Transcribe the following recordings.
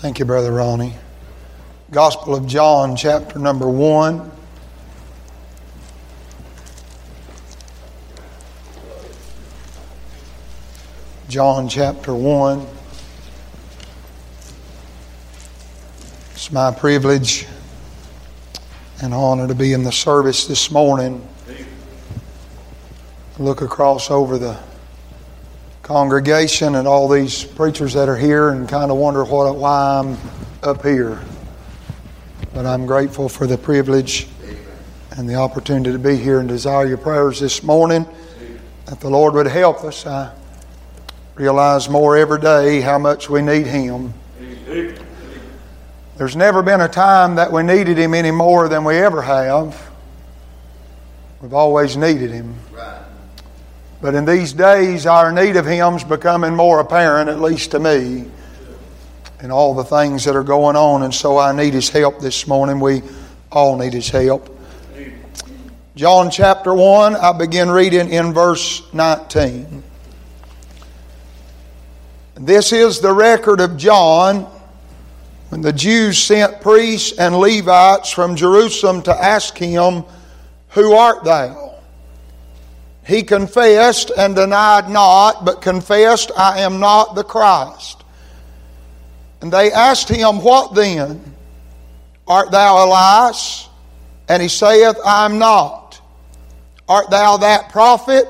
Thank you, Brother Ronnie. Gospel of John, chapter number 1. John chapter 1. It's my privilege and honor to be in the service this morning. Look across over the congregation and all these preachers that are here and kind of wonder what, why I'm up here. But I'm grateful for the privilege and the opportunity to be here and desire your prayers this morning that the Lord would help us. I realize more every day how much we need Him. There's never been a time that we needed Him any more than we ever have. We've always needed Him. But in these days, our need of Him's becoming more apparent, at least to me, in all the things that are going on. And so I need His help this morning. We all need His help. John chapter 1, I begin reading in verse 19. This is the record of John when the Jews sent priests and Levites from Jerusalem to ask him, Who art thou? He confessed and denied not, but confessed, I am not the Christ. And they asked him, What then? Art thou Elias? And he saith, I am not. Art thou that prophet?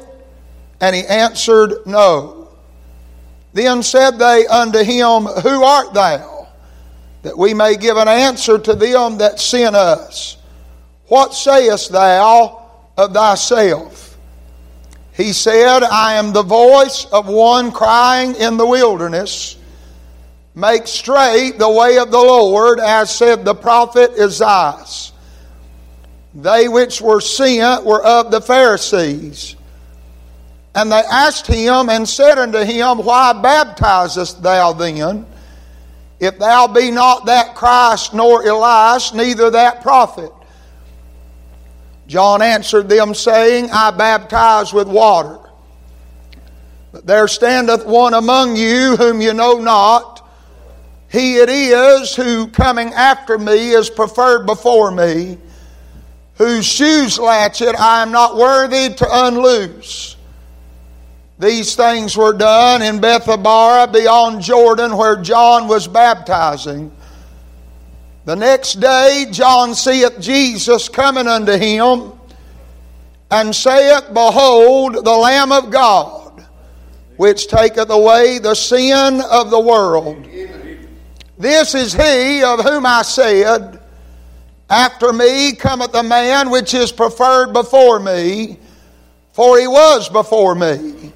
And he answered, No. Then said they unto him, Who art thou? That we may give an answer to them that sent us. What sayest thou of thyself? He said, I am the voice of one crying in the wilderness, Make straight the way of the Lord, as said the prophet Isaiah. They which were sent were of the Pharisees. And they asked him and said unto him, Why baptizest thou then? If thou be not that Christ nor Elias, neither that prophet. John answered them, saying, I baptize with water. But there standeth one among you whom you know not. He it is who coming after me is preferred before me, whose shoes latchet I am not worthy to unloose. These things were done in Bethabara beyond Jordan where John was baptizing. The next day, John seeth Jesus coming unto him and saith, Behold, the Lamb of God, which taketh away the sin of the world. This is he of whom I said, After me cometh a man which is preferred before me, for he was before me.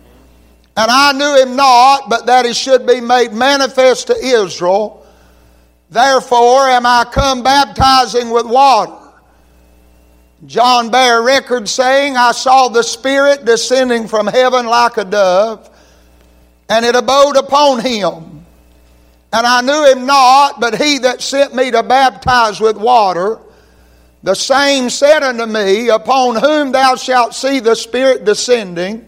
And I knew him not, but that he should be made manifest to Israel. Therefore am I come baptizing with water. John bare record saying, I saw the Spirit descending from heaven like a dove, and it abode upon him. And I knew him not, but he that sent me to baptize with water, the same said unto me, Upon whom thou shalt see the Spirit descending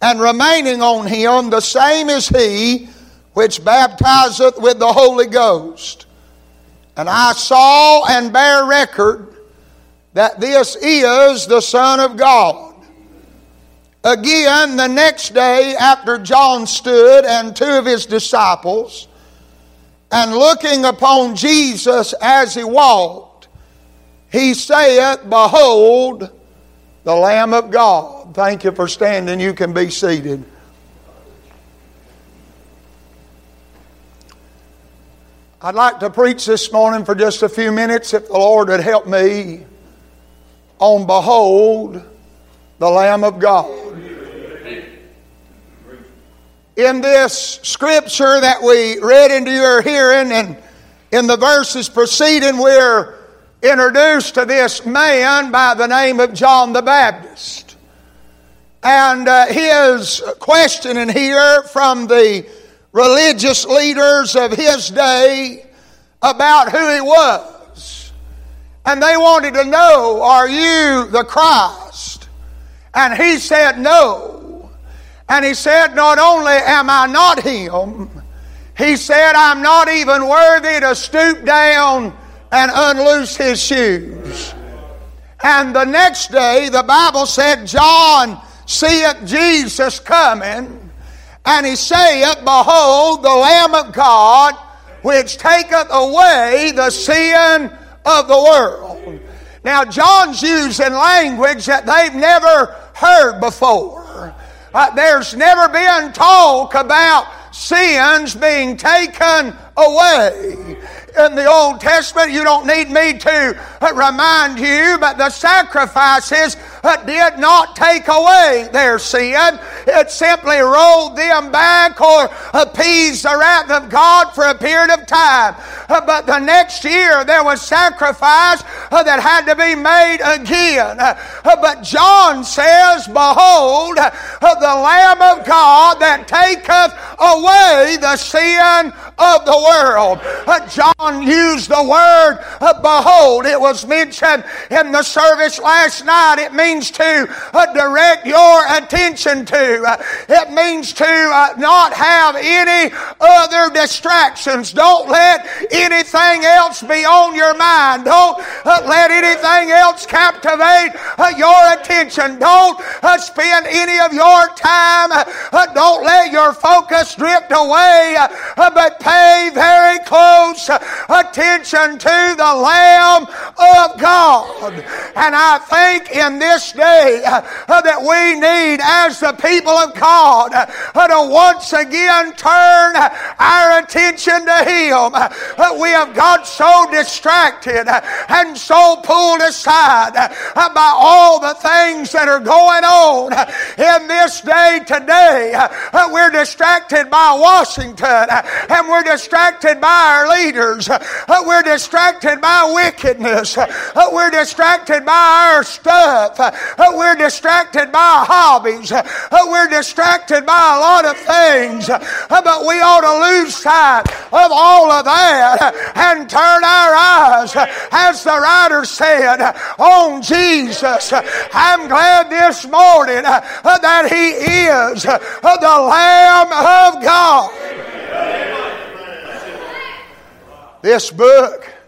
and remaining on him, the same is he which baptizeth with the Holy Ghost. And I saw and bear record that this is the Son of God. Again, the next day after John stood and two of his disciples, and looking upon Jesus as he walked, he saith, Behold, the Lamb of God. Thank you for standing. You can be seated. I'd like to preach this morning for just a few minutes if the Lord would help me on Behold the Lamb of God. In this scripture that we read into your hearing and in the verses preceding, we're introduced to this man by the name of John the Baptist. And uh, his questioning here from the religious leaders of his day about who he was. And they wanted to know, Are you the Christ? And he said, No. And he said, Not only am I not him, He said, I'm not even worthy to stoop down and unloose his shoes. And the next day, the Bible said, John seeth Jesus coming, and he saith, Behold, the Lamb of God, which taketh away the sin of the world. Now, John's using language that they've never heard before. Uh, there's never been talk about sins being taken away in the Old Testament. You don't need me to remind you, that the sacrifices uh, did not take away their sin. It simply rolled them back or appeased the wrath of God for a period of time. Uh, but the next year there was sacrifice uh, that had to be made again. But John says, Behold, the Lamb of God that taketh away the sin of the world. John used the word behold. It was mentioned in the service last night. It means to uh, direct your attention to. Uh, it means to uh, not have any other distractions. Don't let anything else be on your mind. Don't let anything else captivate your attention. Don't spend any of your time. Don't let your focus drift away, but pay very close attention to the Lamb of God. And I think in this day uh, that we need as the people of God uh, to once again turn our attention to Him. Uh, we have got so distracted uh, and so pulled aside uh, by all the things that are going on uh, in this day today. We're distracted by Washington and we're distracted by our leaders. We're distracted by wickedness. Uh, we're distracted by our stuff. Uh, we're distracted by hobbies. Uh, we're distracted by a lot of things. But we ought to lose sight of all of that and turn our eyes, as the writer said, on Jesus. I'm glad this morning that He is the Lamb of God. This book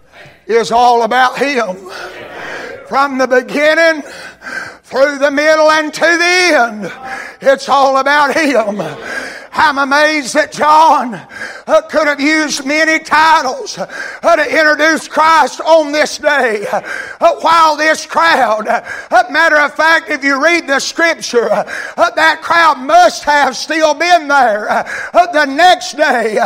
is all about Him. From the beginning through the middle and to the end, it's all about Him. I'm amazed that John uh, could have used many titles uh, to introduce Christ on this day. Uh, while this crowd, uh, matter of fact, if you read the scripture, uh, uh, that crowd must have still been there the next day.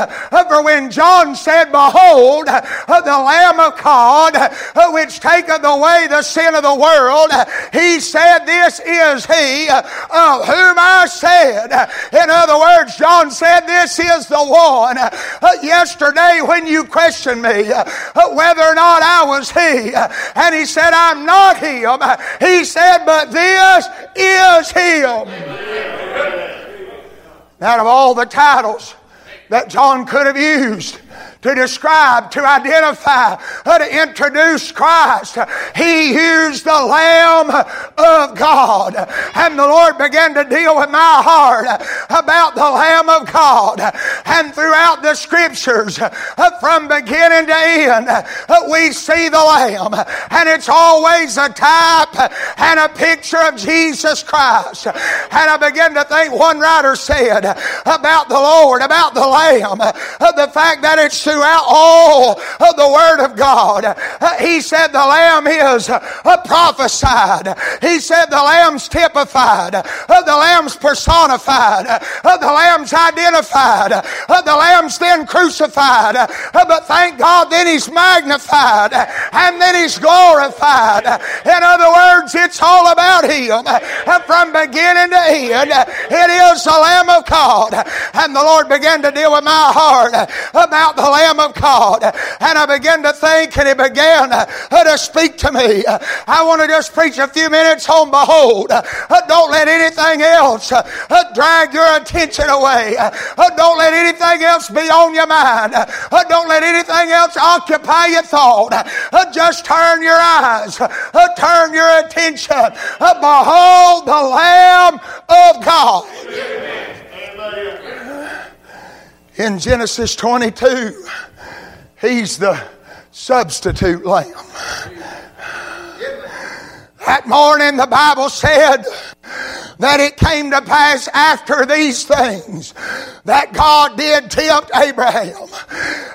for when John said, Behold, the Lamb of God, which taketh away the sin of the world, he said, This is he of whom I said. In other words, John said, This is the one. Uh, yesterday, when you questioned me uh, whether or not I was he, uh, and he said, I'm not him, he said, But this is him. Out of all the titles that John could have used, to describe, to identify, uh, to introduce Christ. He used the Lamb of God. And the Lord began to deal with my heart about the Lamb of God. And throughout the scriptures, uh, from beginning to end, uh, we see the Lamb. And it's always a type and a picture of Jesus Christ. And I began to think, one writer said about the Lord, about the Lamb, of the fact that it's throughout all of the Word of God. He said the Lamb is prophesied. He said the Lamb's typified. The Lamb's personified. The Lamb's identified. The Lamb's then crucified. But thank God, then He's magnified. And then He's glorified. In other words, it's all about Him. From beginning to end, it is the Lamb of God. And the Lord began to deal with my heart about the Lamb of God. And I began to think, and He began uh, to speak to me. I want to just preach a few minutes on Behold. Uh, don't let anything else uh, drag your attention away. Don't let anything else be on your mind. Don't let anything else occupy your thought. Just turn your eyes, turn your attention. Behold the Lamb of God. In Genesis 22, he's the substitute lamb. That morning, the Bible said that it came to pass after these things that God did tempt Abraham.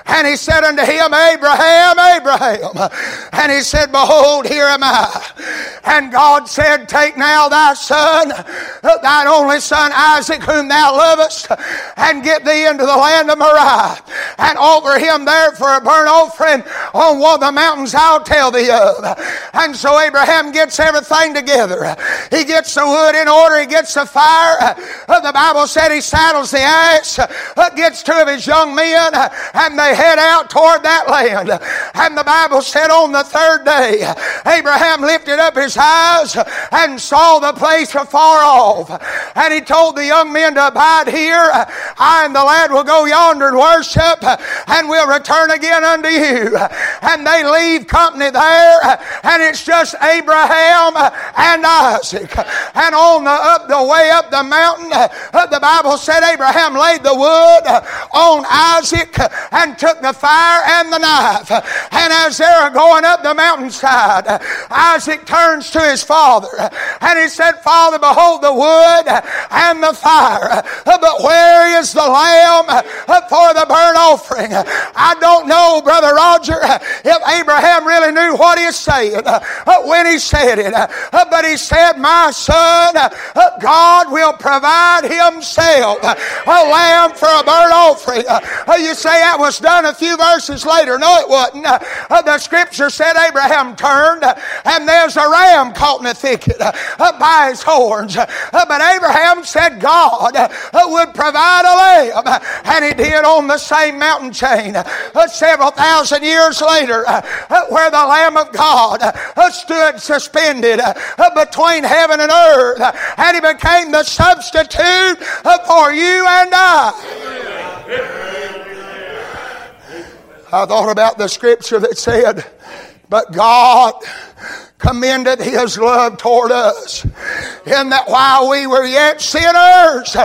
And he said unto him, Abraham, Abraham. And he said, Behold, here am I. And God said, Take now thy son, thine only son Isaac, whom thou lovest, and get thee into the land of Moriah, and offer him there for a burnt offering on one of the mountains I'll tell thee of. And so Abraham gets everything together. He gets the wood in order, he gets the fire. The Bible said he saddles the ass uh, gets two of his young men uh, and they head out toward that land. And the Bible said on the third day, Abraham lifted up his eyes and saw the place afar off. And he told the young men to abide here. I and the lad will go yonder and worship and we'll return again unto you. And they leave company there and it's just Abraham and Isaac. And on the up the way up the mountain, uh, the Bible said Abraham laid the wood on Isaac and took the fire and the knife. And as they're going up the mountainside, Isaac turns to his father and he said, Father, behold the wood and the fire, but where is the lamb for the burnt offering? I don't know, Brother Roger, if Abraham really knew what he saying when he said it, but he said, My son, Uh, God will provide himself uh, a lamb for a burnt offering. Uh, uh, you say that was done a few verses later. No, it wasn't. Uh, the scripture said Abraham turned uh, and there's a ram caught in a thicket uh, by his horns. Uh, but Abraham said God uh, would provide a lamb. And he did on the same mountain chain several thousand years later where the Lamb of God stood suspended between heaven and earth. And he became the substitute for you and I. I thought about the scripture that said, But God commended his love toward us in that while we were yet sinners,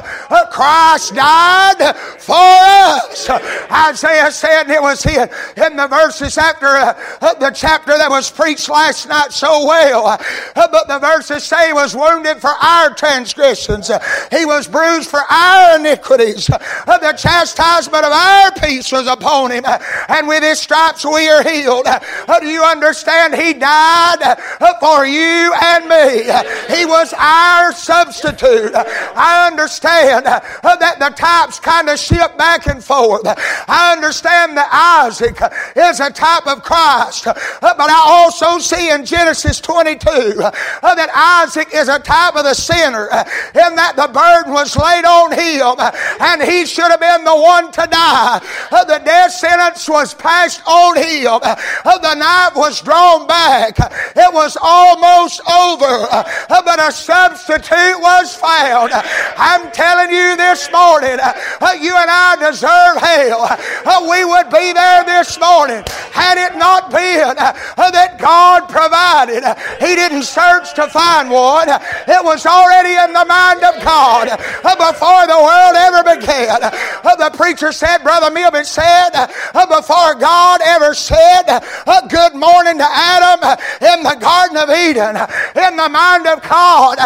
Christ died for us. Isaiah said, it was in, in the verses after uh, the chapter that was preached last night so well, uh, but the verses say he was wounded for our transgressions, he was bruised for our iniquities, the chastisement of our peace was upon him, and with his stripes we are healed. Do you understand? He died for you and me. He was our substitute. I understand that the types kind of shift back and forth. I understand that Isaac is a type of Christ, but I also see in Genesis 22 that Isaac is a type of the sinner, in that the burden was laid on him and he should have been the one to die. The death sentence was passed on him. The knife was drawn back. It was almost over, uh, but a substitute was found. I'm telling you this morning, uh, you and I deserve hell. Uh, we would be there this morning had it not been that God provided. He didn't search to find one, it was already in the mind of God before the world ever began. The preacher said, Brother Milman said, before God ever said, Good morning to Adam in the Garden of Eden, in the mind of God,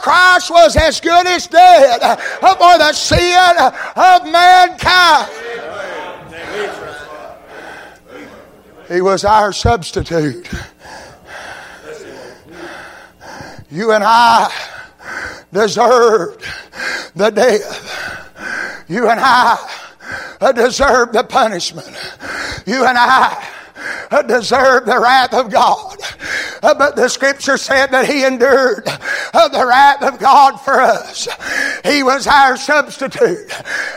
Christ was as good as dead for the sin of mankind. He was our substitute. You and I deserved the death. You and I deserved the punishment. You and I Uh, deserve the wrath of God. Uh, but the scripture said that he endured uh, the wrath of God for us. He was our substitute.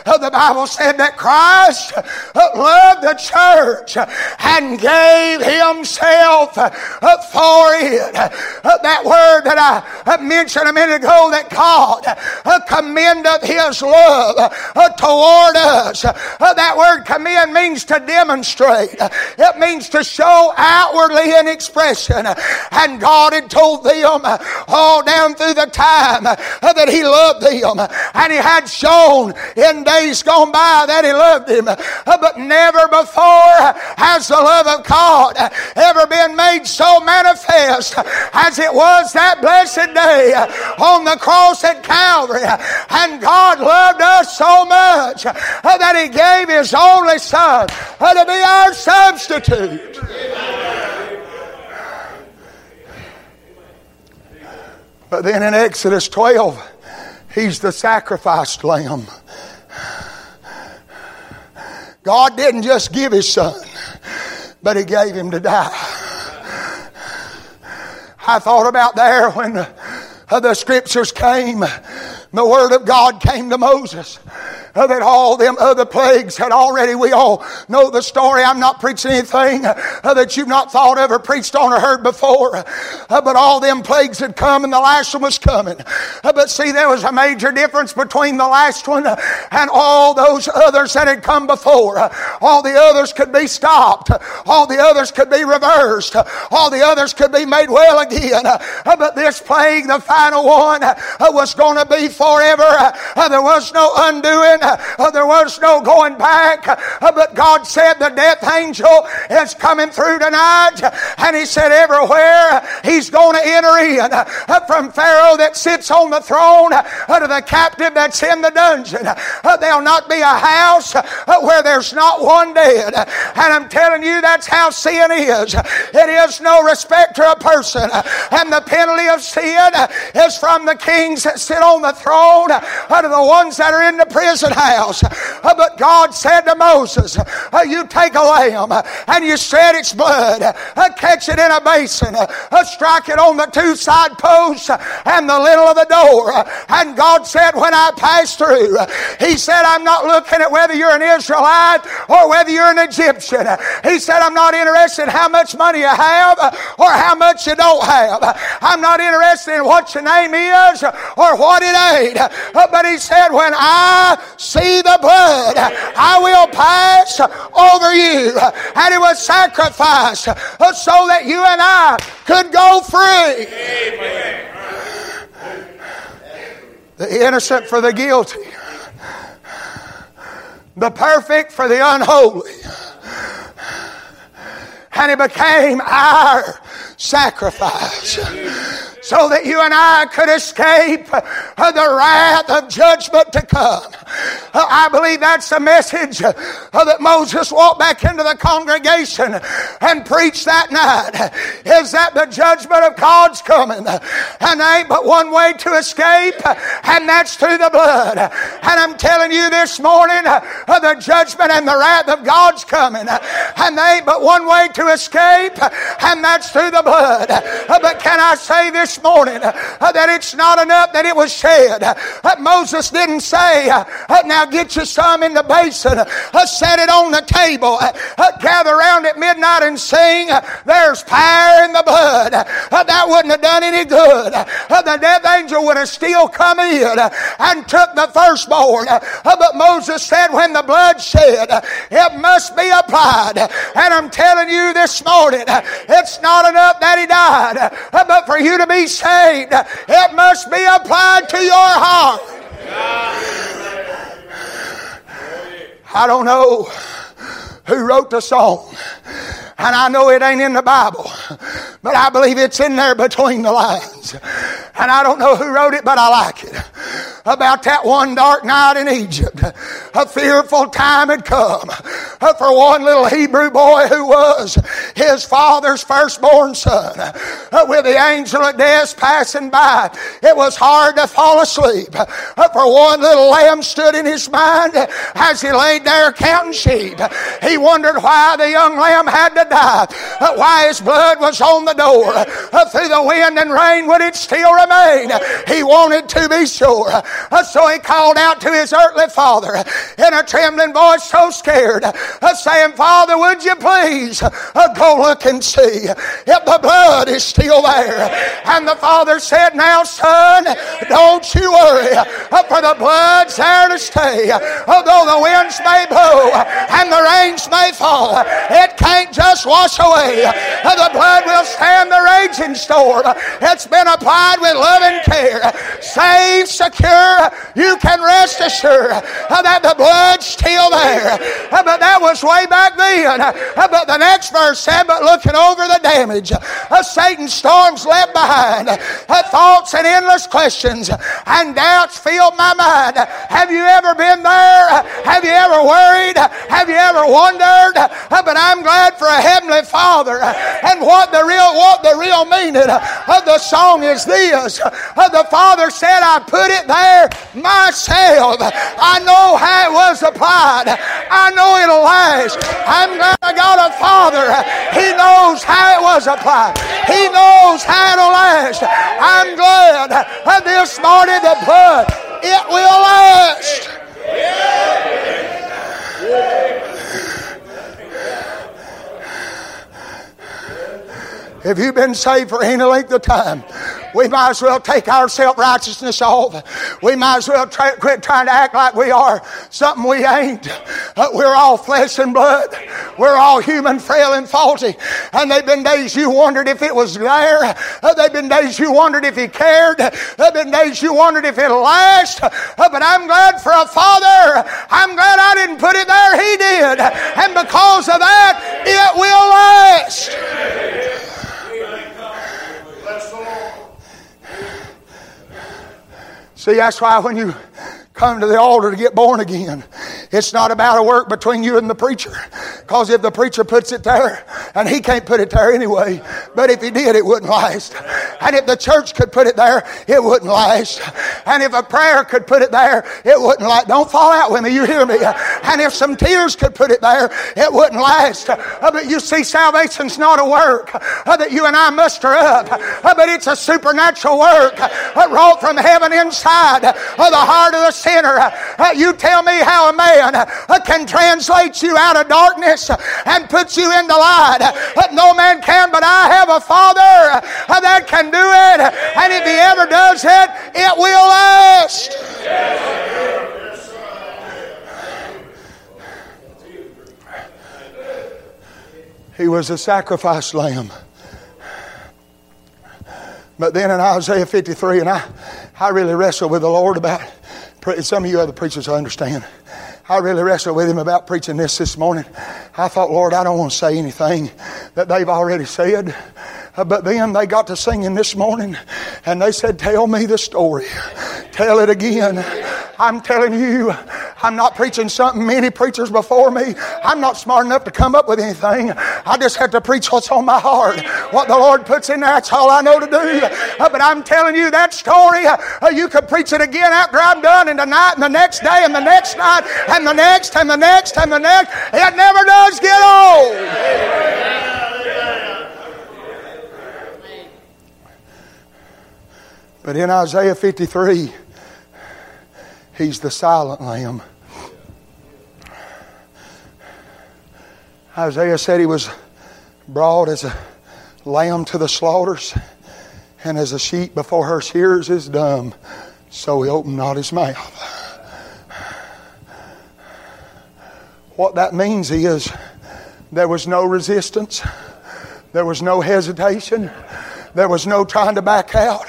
The Bible said that Christ loved the church and gave himself for it. That word that I mentioned a minute ago that God commendeth his love toward us. That word commend means to demonstrate. It means to show outwardly an expression. And God had told them all down through the time that He loved them. and he had shown in days gone by that he loved them. But never before has the love of God ever been made so manifest as it was that blessed day on the cross at Calvary. And God loved us so much that he gave his only son to be our substitute. But then in Exodus 12, he's the sacrificed lamb. God didn't just give his son, but he gave him to die. I thought about there when the, scriptures came, the word of God came to Moses that all them other plagues had already, we all know the story. I'm not preaching anything uh, that you've not thought of or preached on or heard before. Uh, but all them plagues had come and the last one was coming. Uh, but see, there was a major difference between the last one uh, and all those others that had come before. Uh, all the others could be stopped. Uh, all the others could be reversed. All the others could be made well again. But this plague, the final one, was going to be forever. There was no undoing. Uh, there was no going back. Uh, but God said the death angel is coming through tonight. And He said everywhere He's going to enter in. Uh, from Pharaoh that sits on the throne to the captive that's in the dungeon. There'll not be a house where there's not one dead. And I'm telling you, that's how sin is. It is no respect to a person. And the penalty of sin is from the kings that sit on the throne to the ones that are in the prison house. Uh, but God said to Moses, uh, You take a lamb uh, and you shed its blood, uh, catch it in a basin, uh, strike it on the two side posts and the lintel of the door. Uh, and God said, When I pass through, He said, I'm not looking at whether you're an Israelite or whether you're an Egyptian. He said, I'm not interested in how much money you have or how much you don't have. I'm not interested in what your name is or what it ain't. But He said, When I see the blood, I will pass over you. And it was sacrificed so that you and I could go free. The innocent for the guilty, the perfect for the unholy. And it became our sacrifice so that you and I could escape the wrath of judgment to come. I believe that's the message that Moses walked back into the congregation and preached that night is that the judgment of God's coming and there ain't but one way to escape and that's through the blood. And I'm telling you this morning the judgment and the wrath of God's coming and there ain't but one way to escape and that's through the blood. But can I say this morning uh, that it's not enough that it was shed. Uh, Moses didn't say, uh, Uh, now get you some in the basin, uh, set it on the table, uh, gather around at midnight and sing, there's power in the blood. That wouldn't have done any good. The death angel would have still come in and took the firstborn. But Moses said, when the blood shed, it must be applied. And I'm telling you this morning, it's not enough that he died, but for you to be saved, it must be applied to your heart. I don't know who wrote the song. And I know it ain't in the Bible, but I believe it's in there between the lines. And I don't know who wrote it, but I like it. About that one dark night in Egypt, a fearful time had come for one little Hebrew boy who was his father's firstborn son. With the angel of death passing by, it was hard to fall asleep. For one little lamb stood in his mind as he laid there counting sheep. He wondered why the young lamb had to die, why his blood was on the door. Through the wind and rain, would it still remain? He wanted to be sure. Uh, so he called out to his earthly father in a trembling voice, so scared, uh, saying, Father, would you please uh, go look and see if the blood is still there? And the father said, Now, son, don't you worry, for the blood's there to stay. Although the winds may blow and the rains may fall, it can't just wash away The blood the raging storm. It's been applied with love and care. Safe, secure, you can rest assured that the blood's still there. But that was way back then. But the next verse said, but looking over the damage Satan's storms left behind, thoughts and endless questions and doubts filled my mind. Have you ever been there? Have you ever worried? Have you ever wondered? But I'm glad for a heavenly Father. And what the real what the real meaning of uh, the song is this. Uh, the Father said, I put it there myself. I know how it was applied. I know it'll last. I'm glad I got a Father. He knows how it was applied. He knows how it'll last. I'm glad that this morning the blood, it will last. If you've been saved for any length of time, we might as well take our self righteousness off. We might as well try, quit trying to act like we are something we ain't. Uh, we're all flesh and blood. We're all human, frail, and faulty. And they've been days you wondered if it was there. Uh, they've been days you wondered if He cared. They've been days you wondered if it'll last. Uh, but I'm glad for a Father. I'm glad I didn't put it there. He did. And because of that, it will last. See, that's why when you come to the altar to get born again. It's not about a work between you and the preacher. Because if the preacher puts it there, and he can't put it there anyway, but if he did, it wouldn't last. And if the church could put it there, it wouldn't last. And if a prayer could put it there, it wouldn't last. Don't fall out with me, you hear me. And if some tears could put it there, it wouldn't last. Uh, but you see, salvation's not a work uh, that you and I muster up, uh, but it's a supernatural work wrought from heaven inside of the heart of the sinner. Uh, you tell me how a man uh, can translate you out of darkness and put you into light. Uh, no man can, but I have a Father that can do it. And if He ever does it, it will last. He was a sacrifice lamb. But then in Isaiah 53, and I, I really wrestled with the Lord about some of you other preachers I understand. I really wrestled with him about preaching this this morning. I thought, Lord, I don't want to say anything that they've already said. Uh, but then they got to singing this morning and they said, Tell me the story. Tell it again. I'm telling you, I'm not preaching something many preachers before me. I'm not smart enough to come up with anything. I just have to preach what's on my heart. What the Lord puts in there, that's all I know to do. Uh, but I'm telling you that story, uh, you could preach it again after I'm done, and tonight, and the next day, and the next night, and the next, and the next, and the next. It never does get old. But in Isaiah 53, he's the silent lamb. Isaiah said he was brought as a lamb to the slaughters, and as a sheep before her shears is dumb, so he opened not his mouth. What that means is there was no resistance, there was no hesitation, there was no trying to back out.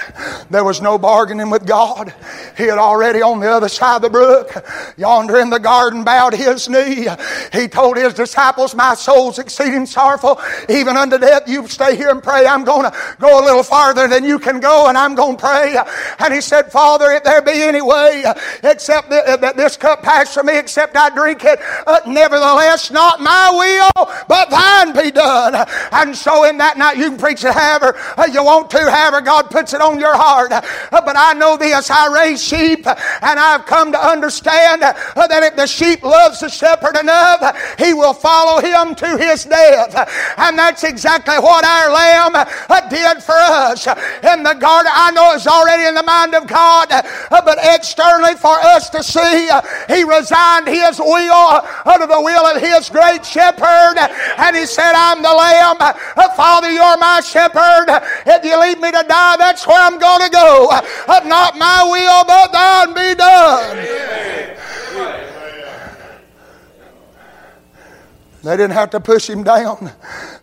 There was no bargaining with God. He had already on the other side of the brook, yonder in the garden, bowed his knee. He told his disciples, My soul's exceeding sorrowful, even unto death. You stay here and pray. I'm going to go a little farther than you can go, and I'm going to pray. And he said, Father, if there be any way except that this cup pass from me, except I drink it, uh, nevertheless, not my will, but thine be done. And so in that night, you can preach it however uh, you want to, however God puts it on your heart. Uh, but I know this, I raise sheep, and I've come to understand that if the sheep loves the shepherd enough, he will follow him to his death. And that's exactly what our lamb did for us. In the garden, I know it's already in the mind of God, but externally for us to see, he resigned his will under the will of his great shepherd, and he said, I'm the lamb. Father, you're my shepherd. If you leave me to die, that's where I'm going to go. Not my will, but thine be done. They didn't have to push him down.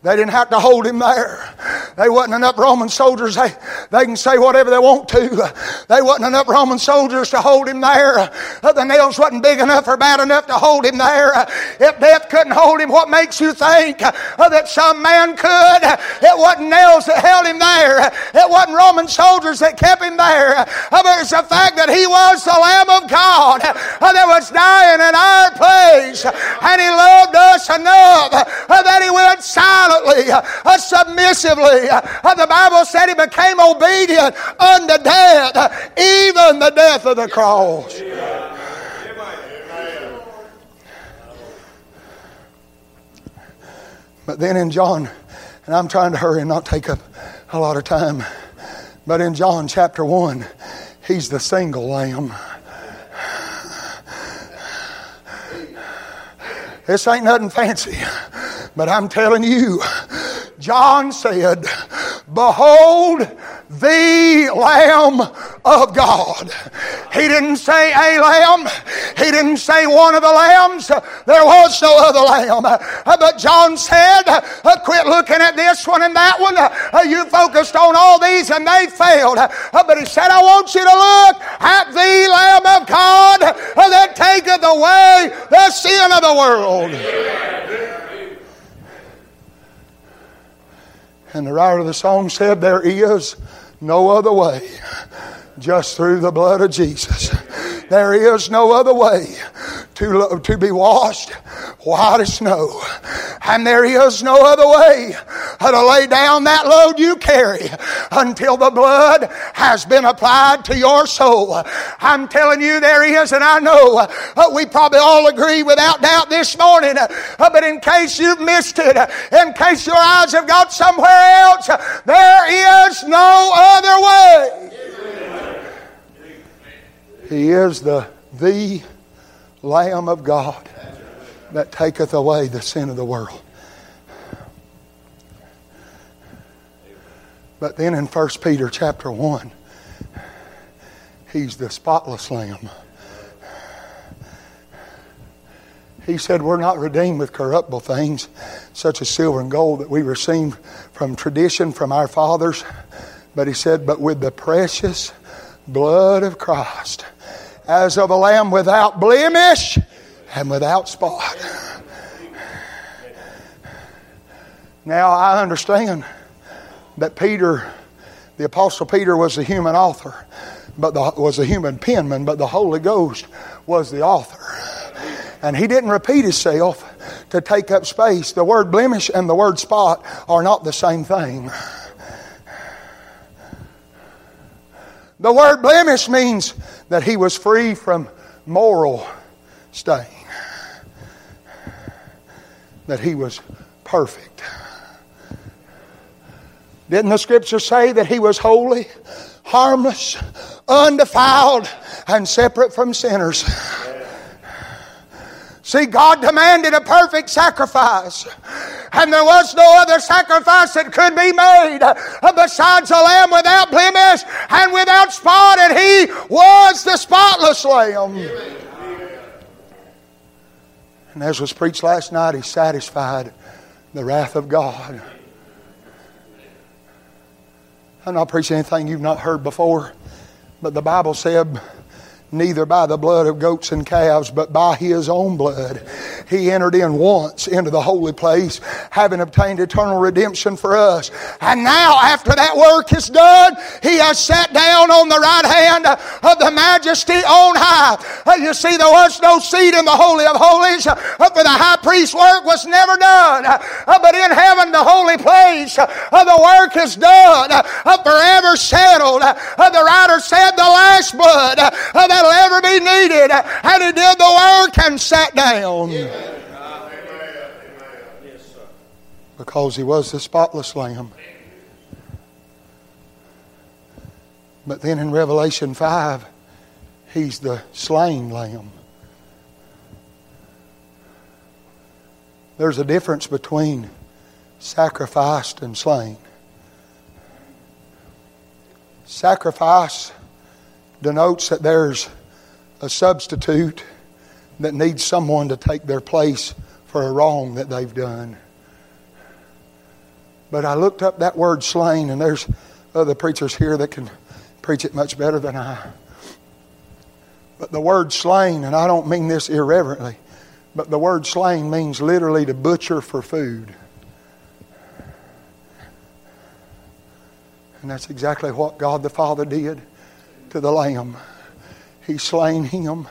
They didn't have to hold him there. They wasn't enough Roman soldiers. They, they can say whatever they want to. They wasn't enough Roman soldiers to hold him there. The nails wasn't big enough or bad enough to hold him there. If death couldn't hold him, what makes you think that some man could? It wasn't nails that held him there. It wasn't Roman soldiers that kept him there. But it's the fact that he was the Lamb of God that was dying in our place. And he loved us enough that he went silently, submissively. Uh, the Bible said he became obedient unto death, even the death of the cross. But then in John, and I'm trying to hurry and not take up a lot of time, but in John chapter 1, he's the single lamb. This ain't nothing fancy, but I'm telling you, John said, Behold the Lamb of God. He didn't say a lamb. He didn't say one of the lambs. There was no other lamb. But John said, quit looking at this one and that one. You focused on all these and they failed. But he said, I want you to look at the Lamb of God that taketh away the sin of the world. And the writer of the song said, There is no other way just through the blood of Jesus. There is no other way to, to be washed white as snow. And there is no other way to lay down that load you carry until the blood has been applied to your soul. I'm telling you, there is, and I know uh, we probably all agree without doubt this morning, uh, but in case you've missed it, in case your eyes have got somewhere else, there is no other way. He is the, the Lamb of God that taketh away the sin of the world. But then in 1 Peter chapter 1, he's the spotless lamb. He said, We're not redeemed with corruptible things, such as silver and gold that we received from tradition from our fathers. But he said, But with the precious blood of Christ, as of a lamb without blemish and without spot. Now I understand that Peter, the Apostle Peter, was a human author, but the, was a human penman, but the Holy Ghost was the author. And he didn't repeat himself to take up space. The word blemish and the word spot are not the same thing. The word blemish means that he was free from moral stain, that he was perfect. Didn't the scripture say that he was holy, harmless, undefiled, and separate from sinners? See, God demanded a perfect sacrifice. And there was no other sacrifice that could be made uh, besides a lamb without blemish and without spot, and he was the spotless lamb. And as was preached last night, he satisfied the wrath of God. I'm not preaching anything you've not heard before, but the Bible said neither by the blood of goats and calves, but by his own blood. He entered in once into the holy place, having obtained eternal redemption for us. And now, after that work is done, he has sat down on the right hand of the majesty on high. You see, there was no seat in the Holy of Holies, for the high priest's work was never done. But in heaven, the holy place, the work is done, forever settled. The writer said, the last blood that'll ever be needed. And he did the work and sat down. Because he was the spotless lamb. But then in Revelation 5, he's the slain lamb. There's a difference between sacrificed and slain. Sacrifice denotes that there's a substitute that needs someone to take their place for a wrong that they've done. But I looked up that word slain, and there's other preachers here that can preach it much better than I. But the word slain, and I don't mean this irreverently, but the word slain means literally to butcher for food. And that's exactly what God the Father did to the Lamb. He slain him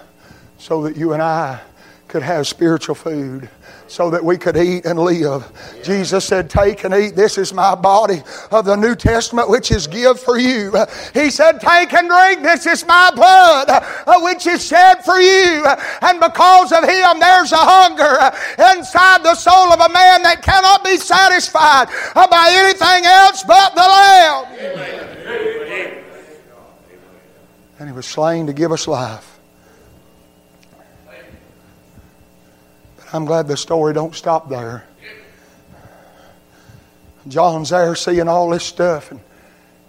so that you and I could have spiritual food so that we could eat and live. Jesus said, Take and eat. This is my body of the New Testament, which is give for you. He said, Take and drink. This is my blood, uh, which is shed for you. And because of him, there's a hunger inside the soul of a man that cannot be satisfied by anything else but the Lamb. And he was slain to give us life. But I'm glad the story don't stop there. John's there seeing all this stuff, and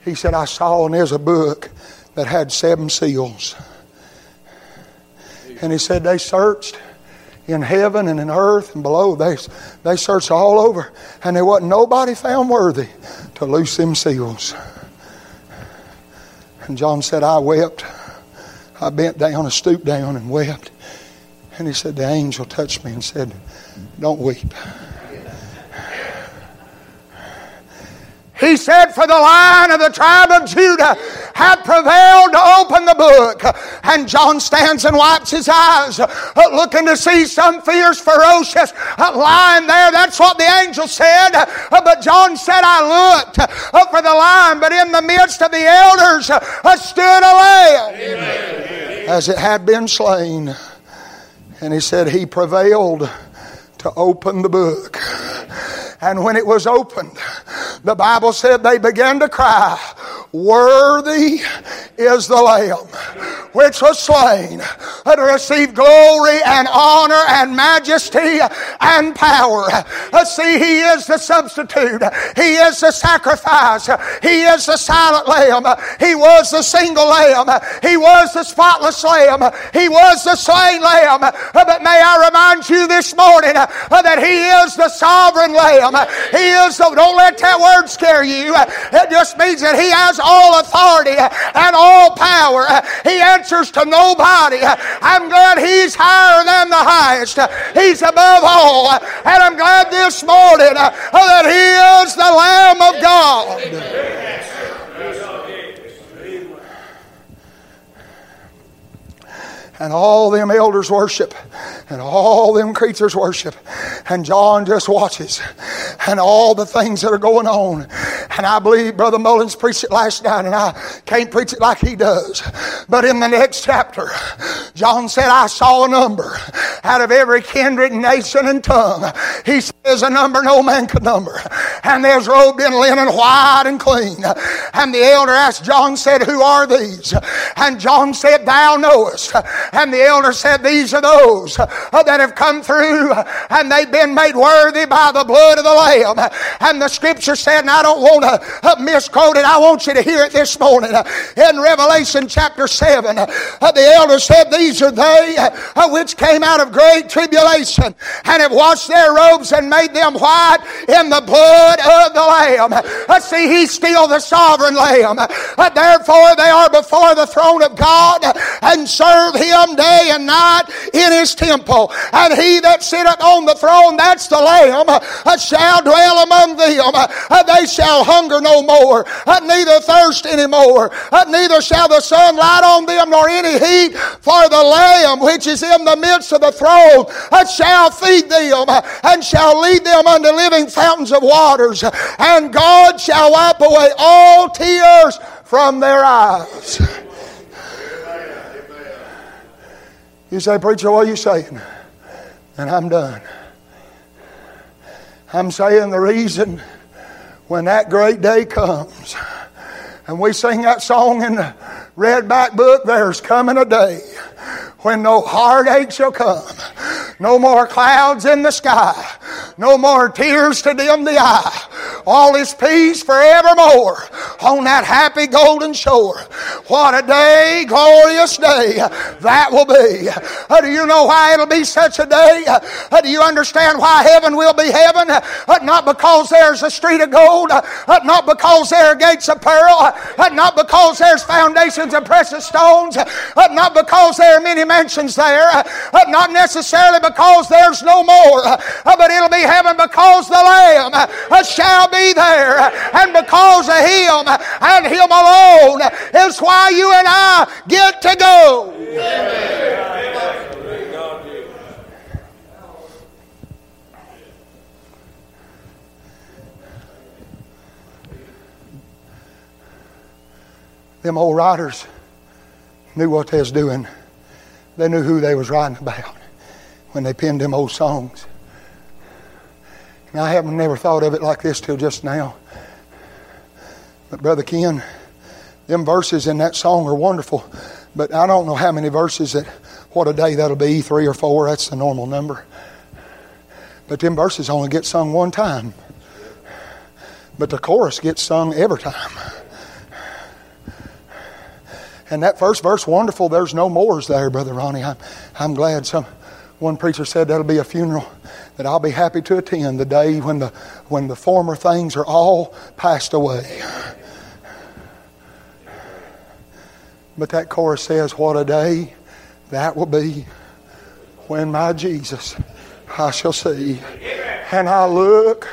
he said, I saw and there's a book that had seven seals. And he said they searched in heaven and in earth and below. They, they searched all over, and there wasn't nobody found worthy to loose them seals. And John said, I wept. I bent down and stooped down and wept. And he said, The angel touched me and said, Don't weep. He said, For the lion of the tribe of Judah hath prevailed to open the book. And John stands and wipes his eyes, uh, looking to see some fierce, ferocious uh, lion there. That's what the angel said. Uh, but John said, I looked for the lion, but in the midst of the elders stood a lamb as it had been slain. And he said, He prevailed to open the book. And when it was opened, the Bible said they began to cry, Worthy is the Lamb which was slain to receive glory and honor and majesty and power. See, He is the substitute. He is the sacrifice. He is the silent lamb. He was the single lamb. He was the spotless lamb. He was the slain lamb. But may I remind you this morning that He is the sovereign lamb. He is the, don't let that word scare you. It just means that He has all authority and all power. He answers to nobody. I'm glad He's higher than the highest. He's above all. And I'm glad this morning that He is the Lamb of God. And all them elders worship, and all them creatures worship, and John just watches, and all the things that are going on. And I believe Brother Mullins preached it last night, and I can't preach it like he does. But in the next chapter, John said, I saw a number out of every kindred, nation, and tongue. He says, a number no man could number. And there's robed in linen white and clean. And the elder asked John, said, Who are these? And John said, Thou knowest. And the elder said, These are those uh, that have come through uh, and they've been made worthy by the blood of the Lamb. And the scripture said, and I don't want to uh, misquote it, I want you to hear it this morning. In Revelation chapter 7, the elder said, These are they which came out of great tribulation and have washed their robes and made them white in the blood of the Lamb. See, he's still the sovereign Lamb. Therefore, they are before the throne of God and serve him him day and night in his temple. And he that sitteth on the throne, that's the Lamb, uh, shall dwell among them. Uh, they shall hunger no more, uh, neither thirst any more, neither shall the sun light on them nor any heat. For the Lamb which is in the midst of the throne shall feed them and shall lead them unto living fountains of waters. And God shall wipe away all tears from their eyes. You say, Preacher, what are you saying? And I'm done. I'm saying the reason when that great day comes, and we sing that song in the red back book, there's coming a day when no heartache shall come, no more clouds in the sky, no more tears to dim the eye. all is peace forevermore on that happy golden shore. What a day, glorious day that will be. Uh, do you know why it'll be such a day? Uh, do you understand why heaven will be heaven? Uh, not because there's a street of gold, not because there are gates of pearl, not because there's foundations of precious stones, not because there are many mansions there, uh, not necessarily because there's no more, uh, but it'll be heaven because the Lamb uh, shall be there, and because of Him and Him alone is why you and I get to go. Them old riders knew what they was doing. They knew who they was writing about when they penned them old songs. And I haven't never thought of it like this till just now. But Brother Ken, them verses in that song are wonderful. But I don't know how many verses that what a day that'll be, three or four, that's the normal number. But them verses only get sung one time. But the chorus gets sung every time. And that first verse, wonderful, there's no mores there, Brother Ronnie. I'm, I'm glad some one preacher said that'll be a funeral that I'll be happy to attend the day when the when the former things are all passed away. But that chorus says, What a day that will be when my Jesus I shall see. And I look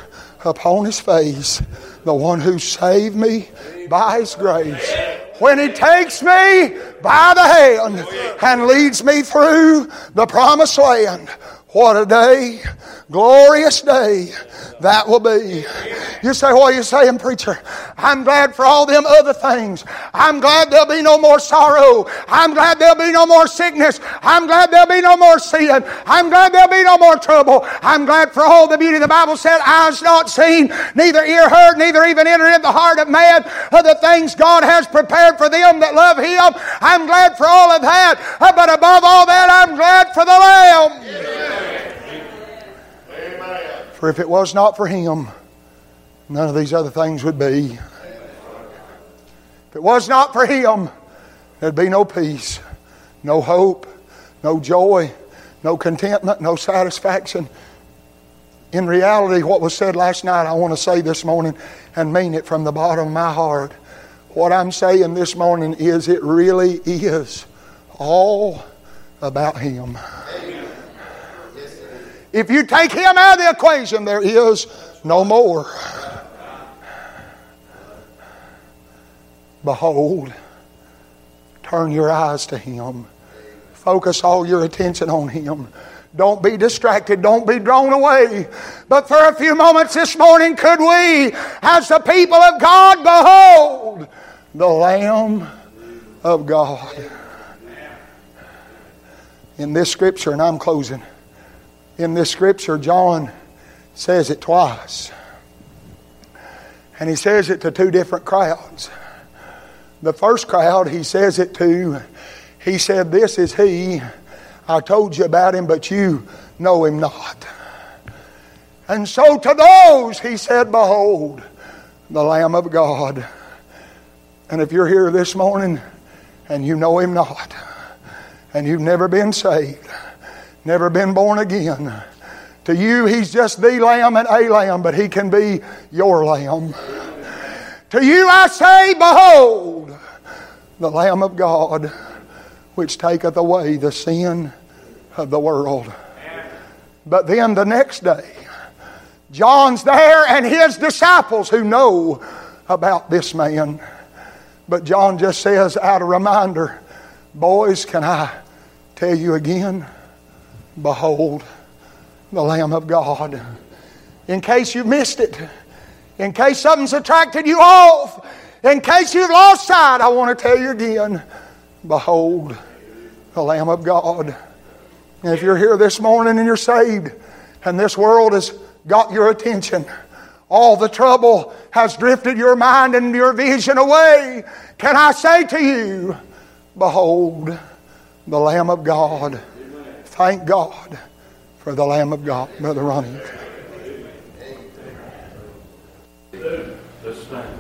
upon his face, the one who saved me by his grace when He takes me by the hand and leads me through the promised land. What a day, glorious day that will be. You say, what are you saying, preacher? I'm glad for all them other things. I'm glad there'll be no more sorrow. I'm glad there'll be no more sickness. I'm glad there'll be no more sin. I'm glad there'll be no more trouble. I'm glad for all the beauty. The Bible said, eyes not seen, neither ear heard, neither even entered in the heart of man of the things God has prepared for them that love Him. I'm glad for all of that. But above all that, I'm glad for the Lamb. For if it was not for him, none of these other things would be. If it was not for him, there'd be no peace, no hope, no joy, no contentment, no satisfaction. In reality, what was said last night, I want to say this morning and mean it from the bottom of my heart. What I'm saying this morning is it really is all about Him. If you take him out of the equation, there is no more. Behold, turn your eyes to him. Focus all your attention on him. Don't be distracted. Don't be drawn away. But for a few moments this morning, could we, as the people of God, behold the Lamb of God? In this scripture, and I'm closing in this scripture, John says it twice. And he says it to two different crowds. The first crowd he says it to, he said, This is he. I told you about him, but you know him not. And so to those he said, Behold, the Lamb of God. And if you're here this morning and you know him not, and you've never been saved, never been born again. To you, He's just the lamb and a lamb, but He can be your lamb. To you I say, Behold, the Lamb of God, which taketh away the sin of the world. But then the next day, John's there and his disciples who know about this man. But John just says, out of reminder, boys, can I tell you again? Behold, the Lamb of God. In case you missed it, in case something's attracted you off, in case you've lost sight, I want to tell you again Behold, the Lamb of God. And if you're here this morning and you're saved, and this world has got your attention, all the trouble has drifted your mind and your vision away, can I say to you, Behold, the Lamb of God. Thank God for the Lamb of God, Brother Ronnie. Let's stand.